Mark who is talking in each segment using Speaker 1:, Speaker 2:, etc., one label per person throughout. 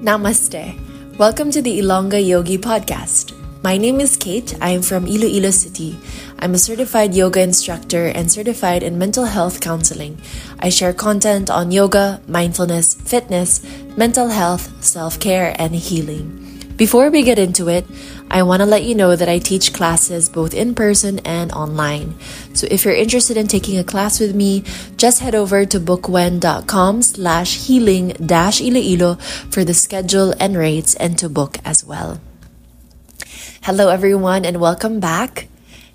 Speaker 1: Namaste. Welcome to the Ilongga Yogi podcast. My name is Kate. I am from Iloilo City. I'm a certified yoga instructor and certified in mental health counseling. I share content on yoga, mindfulness, fitness, mental health, self care, and healing. Before we get into it, I want to let you know that I teach classes both in person and online. So if you're interested in taking a class with me, just head over to bookwhen.com slash healing dash Iloilo for the schedule and rates and to book as well. Hello everyone and welcome back.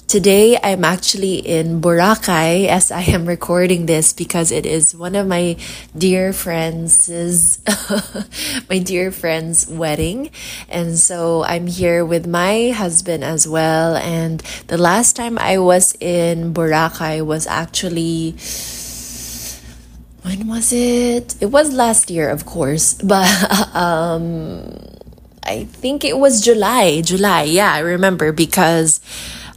Speaker 1: Today, I'm actually in Boracay as I am recording this because it is one of my dear friends' my dear friend's wedding. And so I'm here with my husband as well. And the last time I was in Boracay was actually when was it? It was last year, of course, but um I think it was July. July. Yeah, I remember because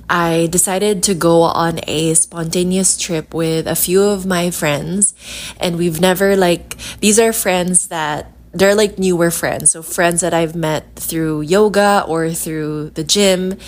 Speaker 1: I decided to go on a spontaneous trip with a few of my friends. And we've never, like, these are friends that they're like newer friends. So, friends that I've met through yoga or through the gym.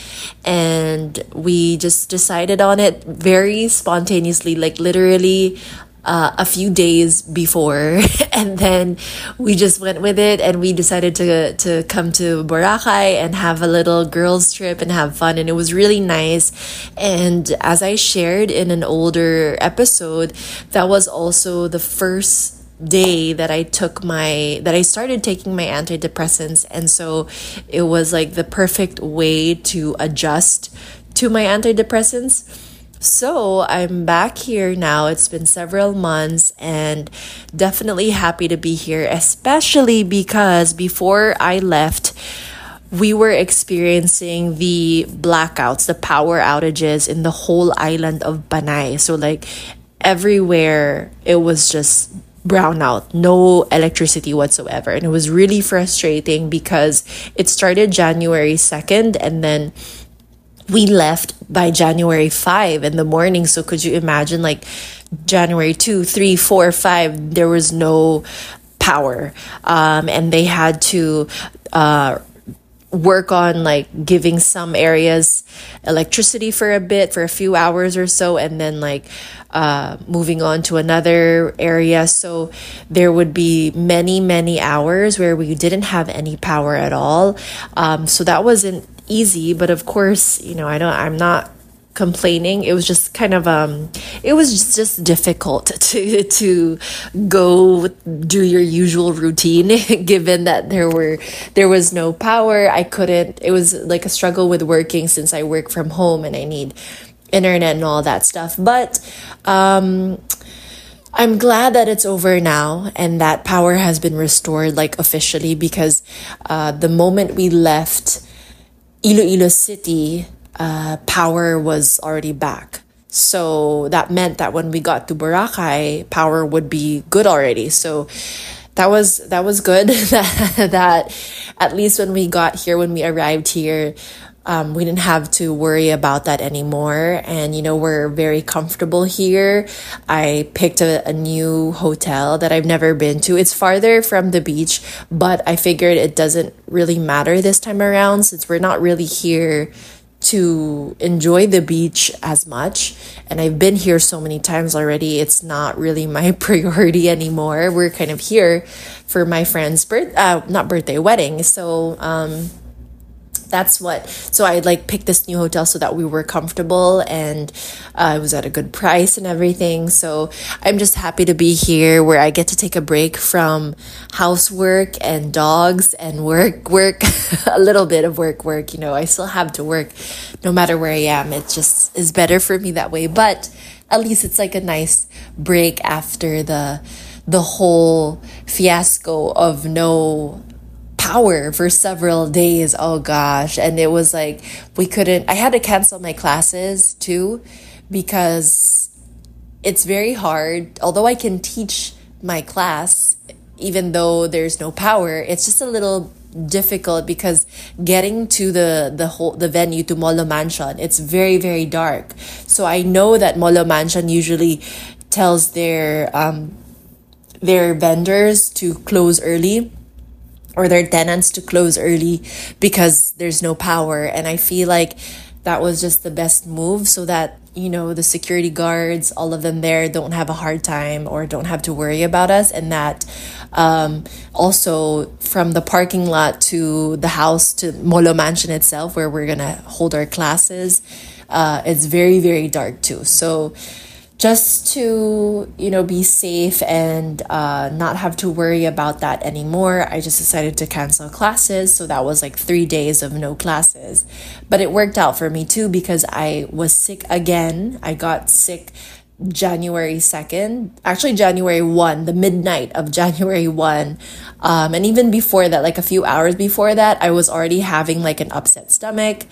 Speaker 1: And we just decided on it very spontaneously, like, literally uh, a few days before and then we just went with it and we decided to to come to Boracay and have a little girls trip and have fun and it was really nice. And as I shared in an older episode that was also the first day that I took my that I started taking my antidepressants and so it was like the perfect way to adjust to my antidepressants so I'm back here now. It's been several months and definitely happy to be here, especially because before I left, we were experiencing the blackouts, the power outages in the whole island of Panay. So, like, everywhere it was just brownout, no electricity whatsoever. And it was really frustrating because it started January 2nd and then we left by January 5 in the morning. So could you imagine like January 2, 3, 4, 5, there was no power. Um, and they had to uh, work on like giving some areas electricity for a bit, for a few hours or so, and then like uh, moving on to another area. So there would be many, many hours where we didn't have any power at all. Um, so that wasn't easy, but of course, you know, I don't, I'm not complaining. It was just kind of um it was just difficult to to go do your usual routine given that there were there was no power. I couldn't it was like a struggle with working since i work from home and i need internet and all that stuff. But um I'm glad that it's over now and that power has been restored, like officially, because uh, the moment we left Iloilo City, uh, power was already back. So that meant that when we got to Boracay, power would be good already. So that was that was good that, that at least when we got here when we arrived here um, we didn't have to worry about that anymore. And, you know, we're very comfortable here. I picked a, a new hotel that I've never been to. It's farther from the beach, but I figured it doesn't really matter this time around since we're not really here to enjoy the beach as much. And I've been here so many times already. It's not really my priority anymore. We're kind of here for my friend's birth, uh, not birthday, wedding. So, um, that's what so i like picked this new hotel so that we were comfortable and uh, was at a good price and everything. So i'm just happy to be here where i get to take a break from housework and dogs and work work a little bit of work work you know. I still have to work no matter where i am. It just is better for me that way. But at least it's like a nice break after the the whole fiasco of no power for several days. Oh gosh. And it was like, we couldn't, I had to cancel my classes too because it's very hard. Although I can teach my class, even though there's no power, it's just a little difficult because getting to the the whole the venue to Molo Mansion it's very very dark so I know that Molo Mansion usually tells their um their vendors to close early or their tenants to close early because there's no power. And I feel like that was just the best move so that you know the security guards all of them there don't have a hard time or don't have to worry about us and that um, also from the parking lot to the house to molo mansion itself where we're gonna hold our classes uh, it's very very dark too so just to you know be safe and uh, not have to worry about that anymore i just decided to cancel classes. So that was like three days of no classes. But it worked out for me too because i was sick again. I got sick january 2nd actually january 1 the midnight of january 1 um, and even before that like a few hours before that i was already having like an upset stomach.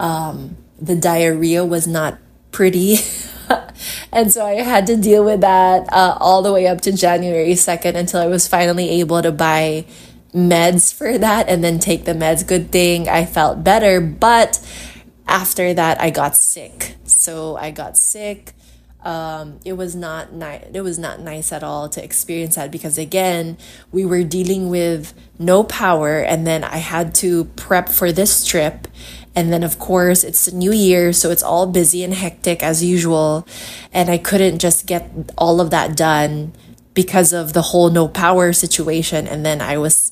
Speaker 1: Um, the diarrhea was not pretty and so I had to deal with that uh, all the way up to January 2nd until I was finally able to buy meds for that and then take the meds. Good thing I felt better. But after that, I got sick. So I got sick. Um, it was not nice. It was not nice at all to experience that because again, we were dealing with no power, and then I had to prep for this trip, and then, of course, it's a new year, so it's all busy and hectic as usual. And I couldn't just get all of that done because of the whole no power situation. And then I was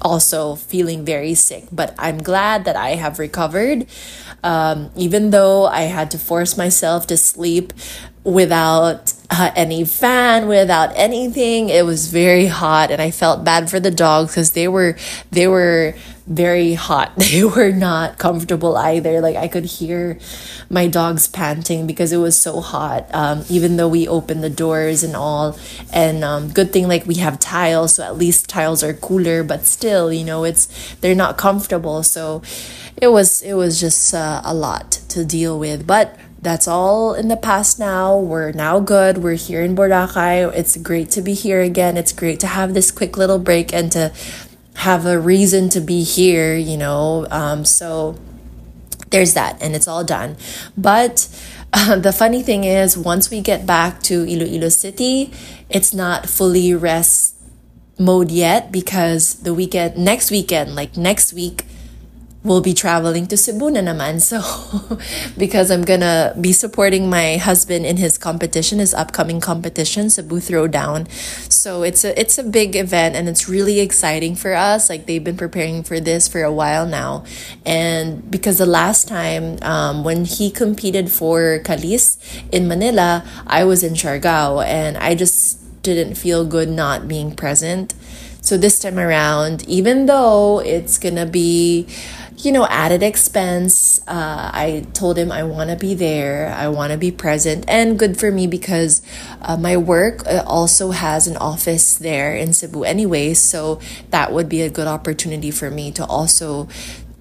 Speaker 1: also feeling very sick. But I'm glad that I have recovered. Um, even though I had to force myself to sleep without uh, any fan, without anything, it was very hot, and I felt bad for the dogs because they were they were very hot. They were not comfortable either. Like I could hear my dogs panting because it was so hot. Um, even though we opened the doors and all, and um, good thing like we have tiles, so at least tiles are cooler. But still, you know, it's they're not comfortable. So it was it was just uh, a lot to deal with. But that's all in the past now. We're now good. We're here in Boracay. It's great to be here again. It's great to have this quick little break and to have a reason to be here, you know. Um, so there's that, and it's all done. But uh, the funny thing is, once we get back to Iloilo City, it's not fully rest mode yet because the weekend, next weekend, like next week, will be traveling to Cebu na naman. So, because I'm gonna be supporting my husband in his competition, his upcoming competition, Cebu Throwdown. So it's a it's a big event and it's really exciting for us. Like they've been preparing for this for a while now, and because the last time um, when he competed for Calis in Manila, I was in Siargao and I just didn't feel good not being present. So this time around, even though it's gonna be you know, added expense. Uh, I told him I want to be there, I want to be present, and good for me because uh, my work uh, also has an office there in Cebu anyway. So that would be a good opportunity for me to also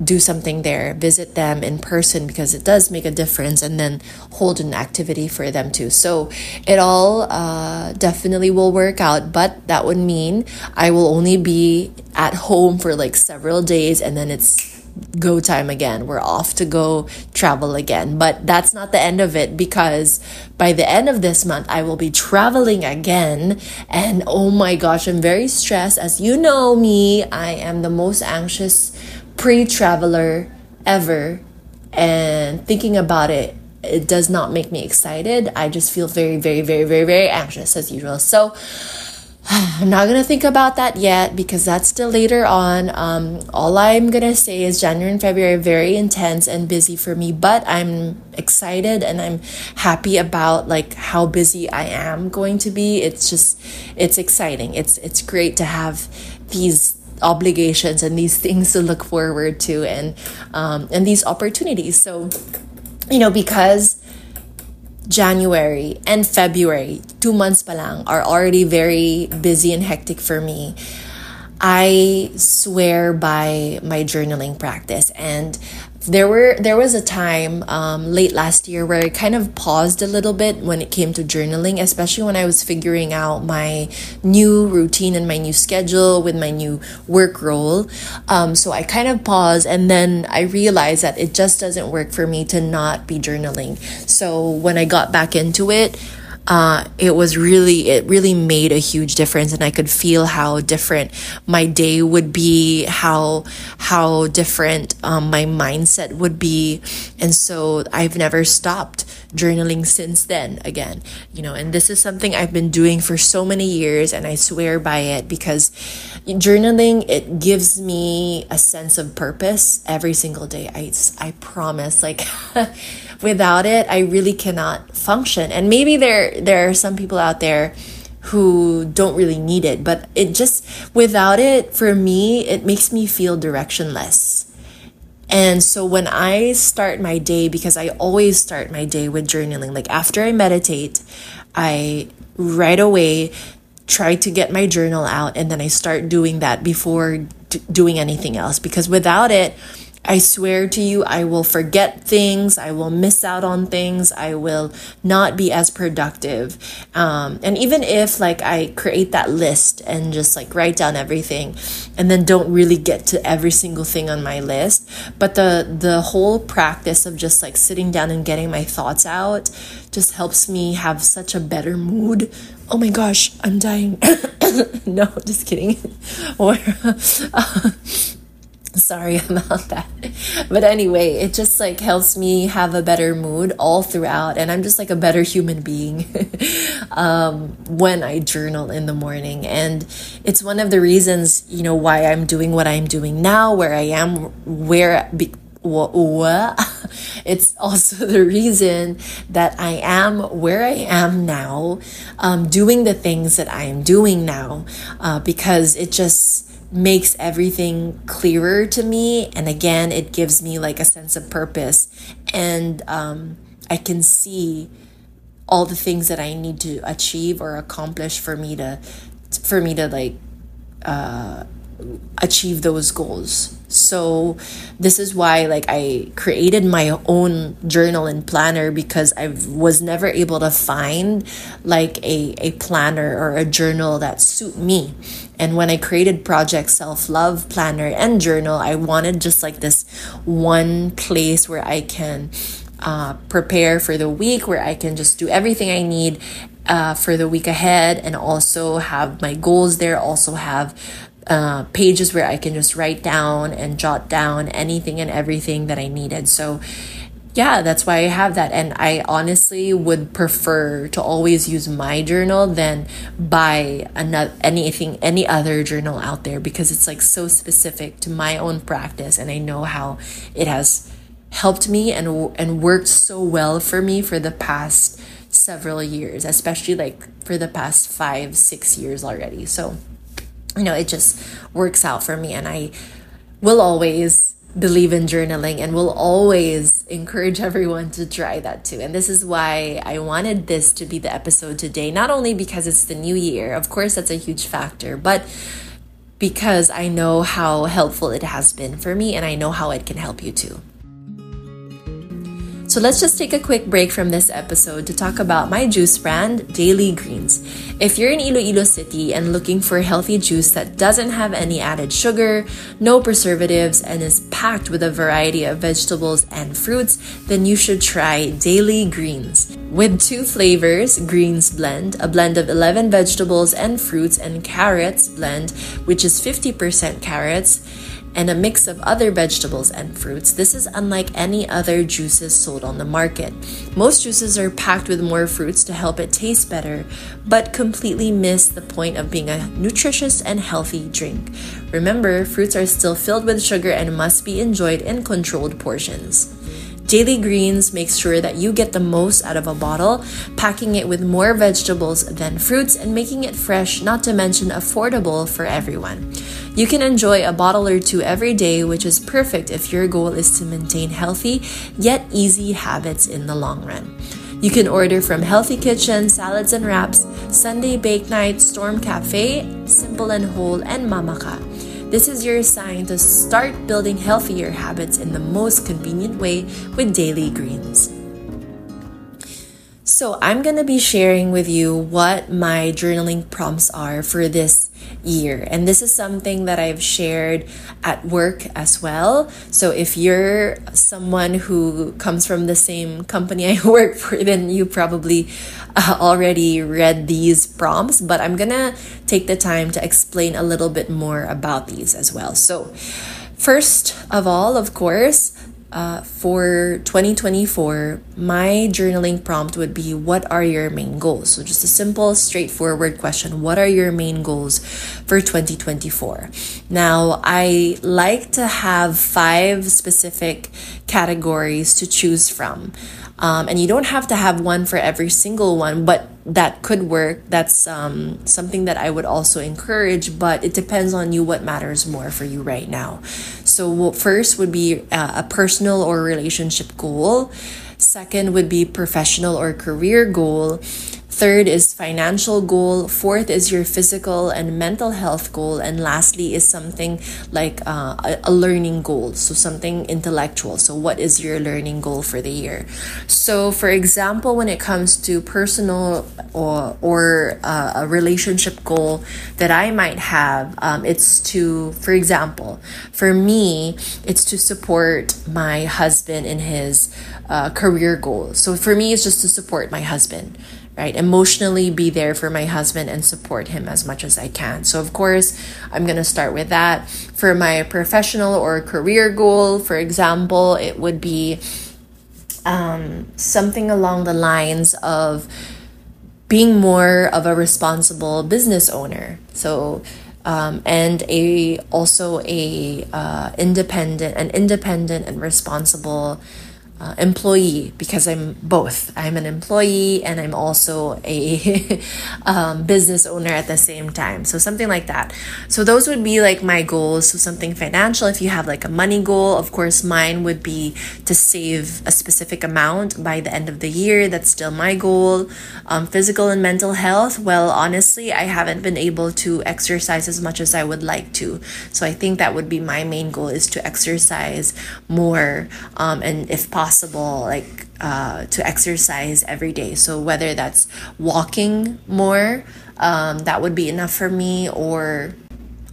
Speaker 1: do something there, visit them in person because it does make a difference, and then hold an activity for them too. So it all uh, definitely will work out, but that would mean I will only be at home for like several days, and then it's go time again. We're off to go travel again. But that's not the end of it because by the end of this month, I will be traveling again. And oh my gosh, I'm very stressed. As you know me, I am the most anxious pre traveler ever. And thinking about it, it does not make me excited. I just feel very, very, very, very, very anxious as usual. So, I'm not gonna think about that yet because that's still later on. Um, all I'm gonna say is January and February are very intense and busy for me, but I'm excited and I'm happy about like how busy I am going to be. It's just it's exciting. It's it's great to have these obligations and these things to look forward to and um, and these opportunities. So you know because January and February, two months pa lang, are already very busy and hectic for me. I swear by my journaling practice and there were there was a time um, late last year where I kind of paused a little bit when it came to journaling, especially when I was figuring out my new routine and my new schedule with my new work role. Um, so I kind of paused, and then I realized that it just doesn't work for me to not be journaling. So when I got back into it, uh, it was really, it really made a huge difference. And I could feel how different my day would be, how, how different um, my mindset would be. And so I've never stopped journaling since then again, you know, and this is something I've been doing for so many years and I swear by it because journaling, it gives me a sense of purpose every single day. I, I promise, like, without it, I really cannot function. And maybe there, there are some people out there who don't really need it, but it just, without it, for me, it makes me feel directionless. And so when I start my day, because I always start my day with journaling, like after I meditate, I right away try to get my journal out and then I start doing that before d- doing anything else because without it I swear to you, I will forget things. I will miss out on things. I will not be as productive. Um, and even if like I create that list and just like write down everything and then don't really get to every single thing on my list, but the, the whole practice of just like sitting down and getting my thoughts out just helps me have such a better mood. Oh my gosh, I'm dying. no, just kidding. or, uh, sorry about that. But anyway it just like helps me have a better mood all throughout and i'm just like a better human being um, when i journal in the morning. And it's one of the reasons you know why i'm doing what i'm doing now where i am where be, it's also the reason that I am where I am now, um, doing the things that I am doing now, uh, because it just makes everything clearer to me and again it gives me like a sense of purpose. And um, i can see all the things that i need to achieve or accomplish for me to for me to like uh, achieve those goals. So this is why like i created my own journal and planner because i was never able to find like a, a planner or a journal that suit me. And when I created Project Self Love Planner and Journal, I wanted just like this one place where I can uh, prepare for the week, where I can just do everything I need uh, for the week ahead, and also have my goals there, also have uh, pages where I can just write down and jot down anything and everything that I needed. So yeah, that's why I have that. And I honestly would prefer to always use my journal than buy another anything any other journal out there because it's like so specific to my own practice and I know how it has helped me and and worked so well for me for the past several years, especially like for the past 5 6 years already. So you know, it just works out for me and I will always believe in journaling and will always encourage everyone to try that too. And this is why I wanted this to be the episode today, not only because it's the new year, of course, that's a huge factor, but because I know how helpful it has been for me and I know how it can help you too. So let's just take a quick break from this episode to talk about my juice brand, Daily Greens. If you're in Iloilo City and looking for healthy juice that doesn't have any added sugar, no preservatives, and is packed with a variety of vegetables and fruits, then you should try Daily Greens. With two flavors, Greens Blend, a blend of 11 vegetables and fruits, and Carrots Blend, which is 50% carrots and a mix of other vegetables and fruits, this is unlike any other juices sold on the market. Most juices are packed with more fruits to help it taste better, but completely miss the point of being a nutritious and healthy drink. Remember, fruits are still filled with sugar and must be enjoyed in controlled portions. Daily Greens makes sure that you get the most out of a bottle, packing it with more vegetables than fruits and making it fresh, not to mention affordable for everyone. You can enjoy a bottle or two every day, which is perfect if your goal is to maintain healthy yet easy habits in the long run. You can order from Healthy Kitchen, Salads and Wraps, Sunday Bake Night, Storm Cafe, Simple and Whole, and Mamaka. This is your sign to start building healthier habits in the most convenient way with daily greens. So, I'm going to be sharing with you what my journaling prompts are for this year. And this is something that I've shared at work as well. So, if you're someone who comes from the same company I work for, then you probably uh, already read these prompts. But I'm going to take the time to explain a little bit more about these as well. So, first of all, of course, uh, for 2024, my journaling prompt would be What are your main goals? So, just a simple, straightforward question What are your main goals for 2024? Now, I like to have five specific categories to choose from. Um, and you don't have to have one for every single one, but that could work. That's um, something that I would also encourage, but it depends on you what matters more for you right now. So, first would be uh, a personal or relationship goal. Second would be professional or career goal. Third is financial goal. Fourth is your physical and mental health goal. And lastly is something like uh, a, learning goal. So something intellectual. So what is your learning goal for the year? So for example, when it comes to personal or, or uh, a relationship goal that I might have, um, it's to, for example, for me, it's to support my husband in his uh, career goals. So for me, it's just to support my husband right? Emotionally be there for my husband and support him as much as I can. So, of course, I'm going to start with that. For my professional or career goal, for example, it would be um, something along the lines of being more of a responsible business owner. So, um, and a also a uh, independent, an independent and responsible uh, employee because I'm both. I'm an employee and I'm also a um, business owner at the same time. So something like that. So those would be like my goals. So something financial. If you have like a money goal, of course, mine would be to save a specific amount by the end of the year. That's still my goal. Um, physical and mental health. Well, honestly, I haven't been able to exercise as much as I would like to. So I think that would be my main goal is to exercise more um, and if possible possible like uh, to exercise every day. So whether that's walking more um, that would be enough for me or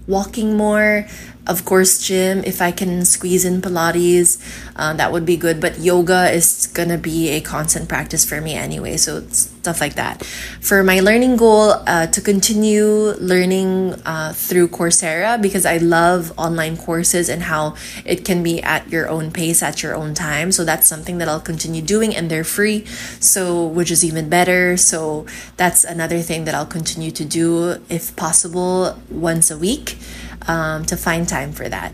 Speaker 1: walking more of course gym if i can squeeze in pilates uh, that would be good but yoga is gonna be a constant practice for me anyway so stuff like that. For my learning goal uh, to continue learning uh, through coursera because i love online courses and how it can be at your own pace at your own time so that's something that i'll continue doing and they're free so which is even better so that's another thing that i'll continue to do if possible once a week um, to find time for that.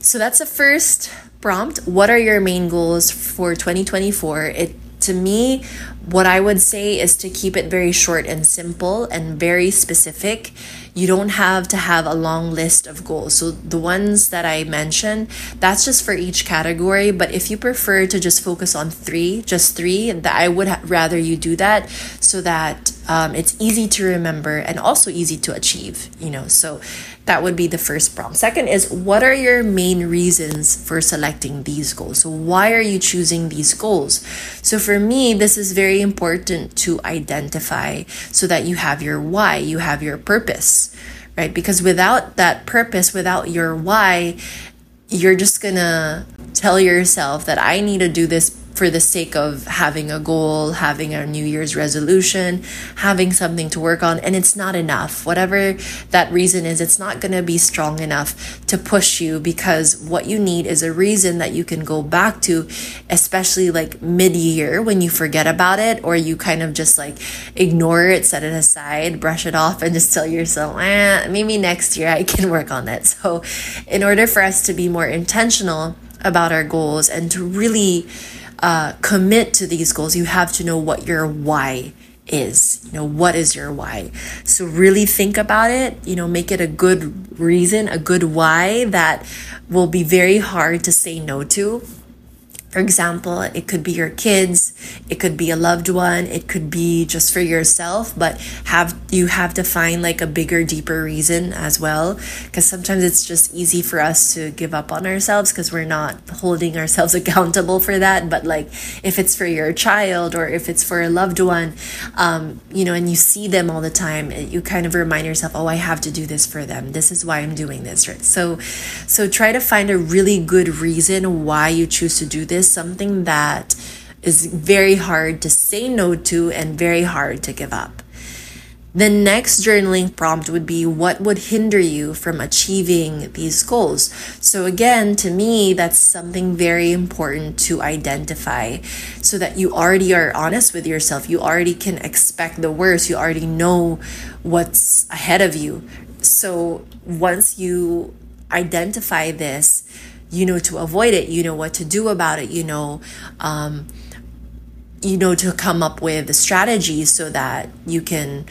Speaker 1: So that's the first prompt. What are your main goals for 2024? It to me, what I would say is to keep it very short and simple and very specific. You don't have to have a long list of goals. So, the ones that I mentioned, that's just for each category. But if you prefer to just focus on three, just three, that I would rather you do that so that um, it's easy to remember and also easy to achieve, you know. So, that would be the first prompt. Second is what are your main reasons for selecting these goals? So, why are you choosing these goals? So, for me, this is very important to identify so that you have your why, you have your purpose, right? Because without that purpose, without your why, you're just gonna tell yourself that I need to do this for the sake of having a goal, having a New Year's resolution, having something to work on, and it's not enough. Whatever that reason is, it's not going to be strong enough to push you because what you need is a reason that you can go back to, especially like mid year when you forget about it or you kind of just like ignore it, set it aside, brush it off, and just tell yourself, eh, maybe next year I can work on it. So, in order for us to be more intentional about our goals and to really uh, commit to these goals, you have to know what your why is. You know, what is your why? So really think about it, you know, make it a good reason, a good why that will be very hard to say no to. For example, it could be your kids, it could be a loved one, it could be just for yourself, but have you have to find like a bigger, deeper reason as well. Because sometimes it's just easy for us to give up on ourselves because we're not holding ourselves accountable for that. But like if it's for your child or if it's for a loved one, um, you know, and you see them all the time, you kind of remind yourself, oh, I have to do this for them. This is why I'm doing this, right? So, so try to find a really good reason why you choose to do this is something that is very hard to say no to and very hard to give up. The next journaling prompt would be what would hinder you from achieving these goals? So, again, to me, that's something very important to identify so that you already are honest with yourself. You already can expect the worst. You already know what's ahead of you. So, once you identify this, you know to avoid it you know what to do about it you know um, you know to come up with strategies so that you can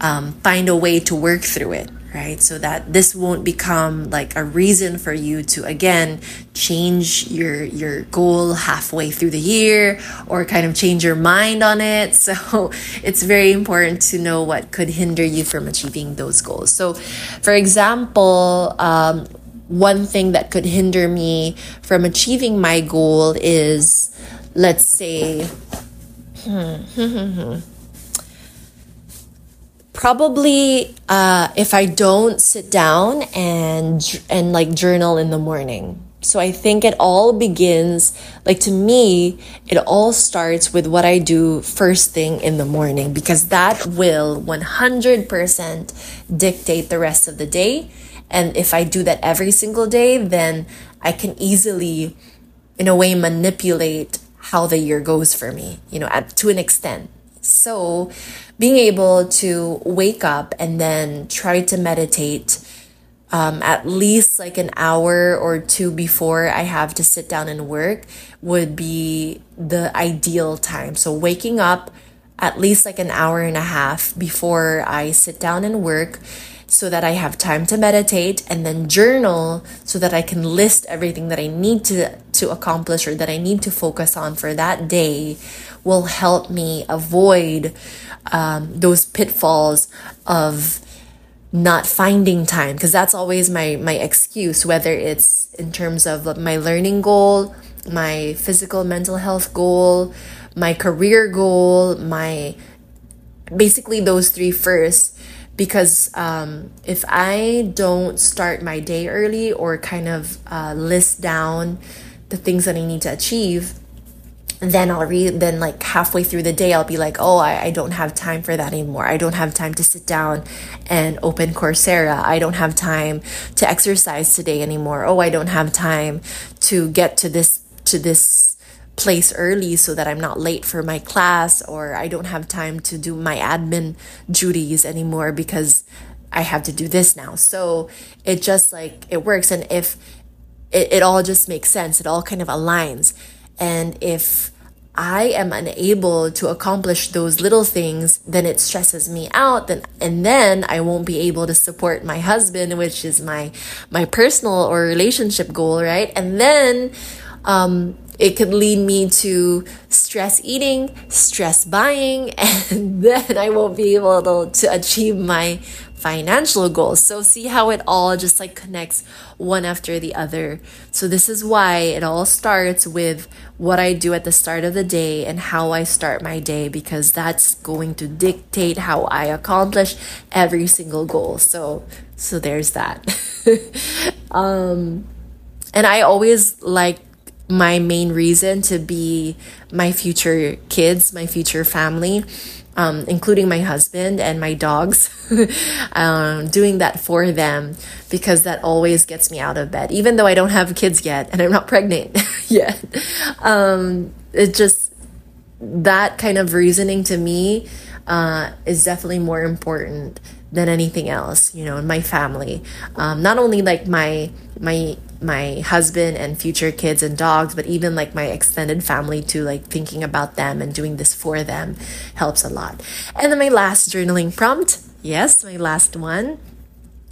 Speaker 1: um, find a way to work through it right? So that this won't become like a reason for you to again change your your goal halfway through the year or kind of change your mind on it. So it's very important to know what could hinder you from achieving those goals. So for example um, one thing that could hinder me from achieving my goal is, let's say, probably uh, if I don't sit down and and like journal in the morning. So I think it all begins, like to me, it all starts with what I do first thing in the morning because that will 100% dictate the rest of the day and if I do that every single day, then I can easily, in a way, manipulate how the year goes for me, you know, at, to an extent. So, being able to wake up and then try to meditate um, at least like an hour or two before I have to sit down and work would be the ideal time. So, waking up at least like an hour and a half before I sit down and work so that I have time to meditate and then journal so that I can list everything that I need to, to accomplish or that I need to focus on for that day will help me avoid um, those pitfalls of not finding time. Because that's always my my excuse whether it's in terms of my learning goal my physical mental health goal my career goal my basically those three first because um, if I don't start my day early or kind of uh, list down the things that I need to achieve, then I'll read, then like halfway through the day, I'll be like, oh, I, I don't have time for that anymore. I don't have time to sit down and open Coursera. I don't have time to exercise today anymore. Oh, I don't have time to get to this, to this place early so that I'm not late for my class or I don't have time to do my admin duties anymore because I have to do this now. So it just like it works. And if it, it all just makes sense, it all kind of aligns. And if I am unable to accomplish those little things, then it stresses me out. Then and then I won't be able to support my husband, which is my my personal or relationship goal, right? And then um, it could lead me to stress eating, stress buying, and then I won't be able to, to achieve my financial goals. So see how it all just like connects one after the other. So this is why it all starts with what I do at the start of the day and how I start my day because that's going to dictate how I accomplish every single goal. So so there's that. um and I always like my main reason to be my future kids, my future family, um, including my husband and my dogs, um, doing that for them because that always gets me out of bed, even though I don't have kids yet and I'm not pregnant yet. Um, it just, that kind of reasoning to me uh, is definitely more important than anything else, you know, in my family. Um, not only like my my my husband and future kids and dogs, but even like my extended family too, like thinking about them and doing this for them helps a lot. And then my last journaling prompt, yes, my last one.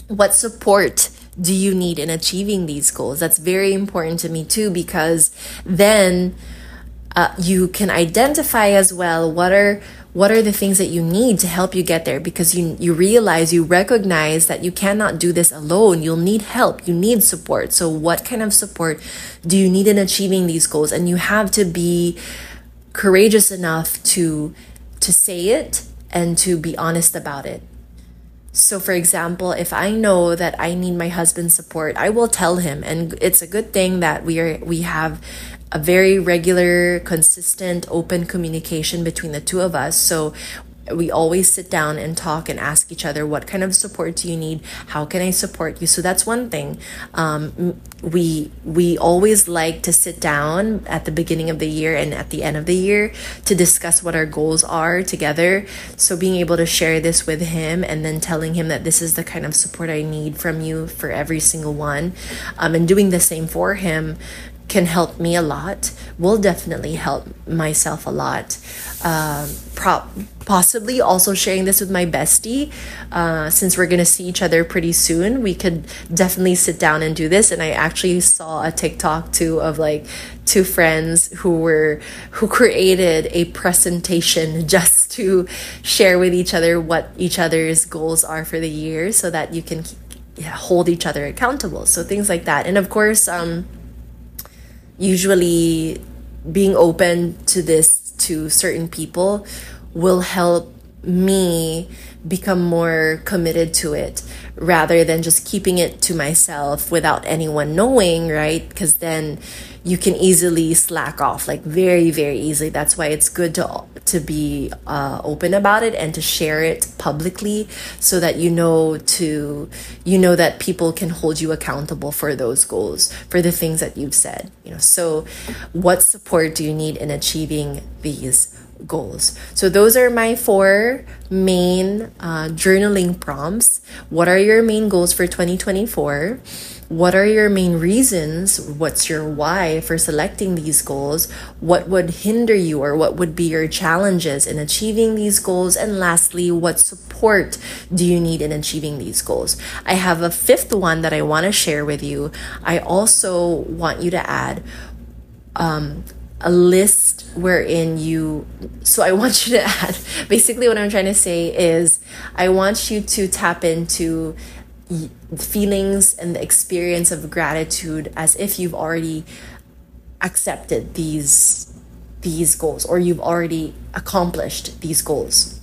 Speaker 1: What support do you need in achieving these goals? That's very important to me too, because then uh, you can identify as well what are what are the things that you need to help you get there? Because you you realize you recognize that you cannot do this alone. You'll need help. You need support. So what kind of support do you need in achieving these goals? And you have to be courageous enough to to say it and to be honest about it so, for example, if I know that I need my husband's support, I will tell him, and it's a good thing that we are we have a very regular, consistent, open communication between the two of us. So we always sit down and talk and ask each other what kind of support do you need? How can i support you? So that's one thing. Um, we we always like to sit down at the beginning of the year and at the end of the year to discuss what our goals are together. So being able to share this with him and then telling him that this is the kind of support i need from you for every single one um, and doing the same for him can help me a lot will definitely help myself a lot. Um, pro- possibly also sharing this with my bestie uh, since we're gonna see each other pretty soon we could definitely sit down and do this. And i actually saw a tiktok too of like two friends who were who created a presentation just to share with each other what each other's goals are for the year so that you can hold each other accountable. So things like that. And of course um usually being open to this to certain people will help me become more committed to it rather than just keeping it to myself without anyone knowing, right? Because then you can easily slack off, like very, very easily. That's why it's good to to be uh, open about it and to share it publicly, so that you know to you know that people can hold you accountable for those goals, for the things that you've said. You know, so what support do you need in achieving these? Goals. So, those are my four main uh, journaling prompts. What are your main goals for 2024? What are your main reasons? What's your why for selecting these goals? What would hinder you or what would be your challenges in achieving these goals? And lastly, what support do you need in achieving these goals? I have a fifth one that I want to share with you. I also want you to add um, a list wherein you so i want you to add basically what i'm trying to say is i want you to tap into feelings and the experience of gratitude as if you've already accepted these these goals or you've already accomplished these goals.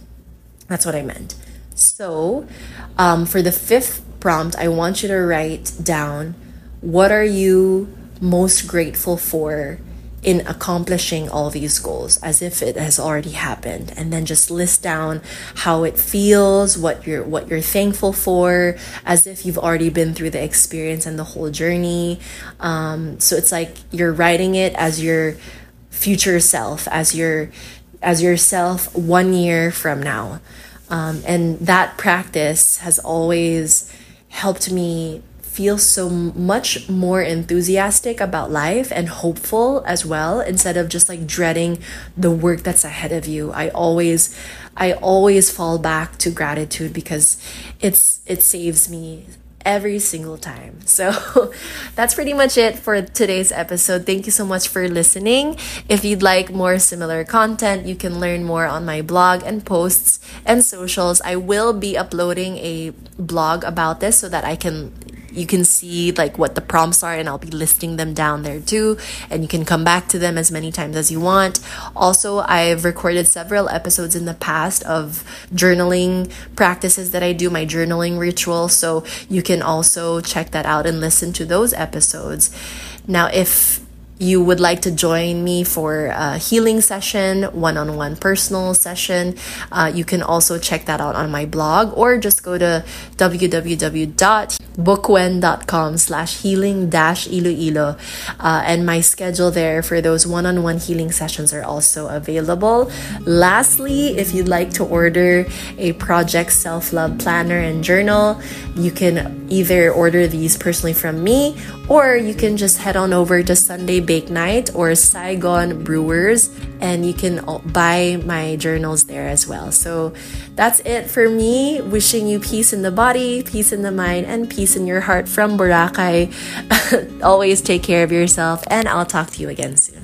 Speaker 1: That's what i meant. So um, for the fifth prompt i want you to write down what are you most grateful for in accomplishing all these goals as if it has already happened. And then just list down how it feels what you're what you're thankful for as if you've already been through the experience and the whole journey. Um, so it's like you're writing it as your future self as your as yourself one year from now. Um, and that practice has always helped me feel so much more enthusiastic about life and hopeful as well instead of just like dreading the work that's ahead of you. I always I always fall back to gratitude because it's it saves me every single time. So that's pretty much it for today's episode. Thank you so much for listening. If you'd like more similar content, you can learn more on my blog and posts and socials. I will be uploading a blog about this so that I can you can see like what the prompts are and I'll be listing them down there too and you can come back to them as many times as you want. Also, I've recorded several episodes in the past of journaling practices that I do, my journaling ritual, so you can also check that out and listen to those episodes. Now, if you would like to join me for a healing session, one on one personal session, uh, you can also check that out on my blog or just go to www.bookwhen.com slash healing dash Iloilo. Uh, and my schedule there for those one on one healing sessions are also available. Lastly, if you'd like to order a project self love planner and journal, you can either order these personally from me or you can just head on over to Sunday Bake Night or Saigon Brewers and you can buy my journals there as well. So that's it for me. Wishing you peace in the body, peace in the mind, and peace peace in your heart from Boracay. Always take care of yourself, and I'll talk to you again soon.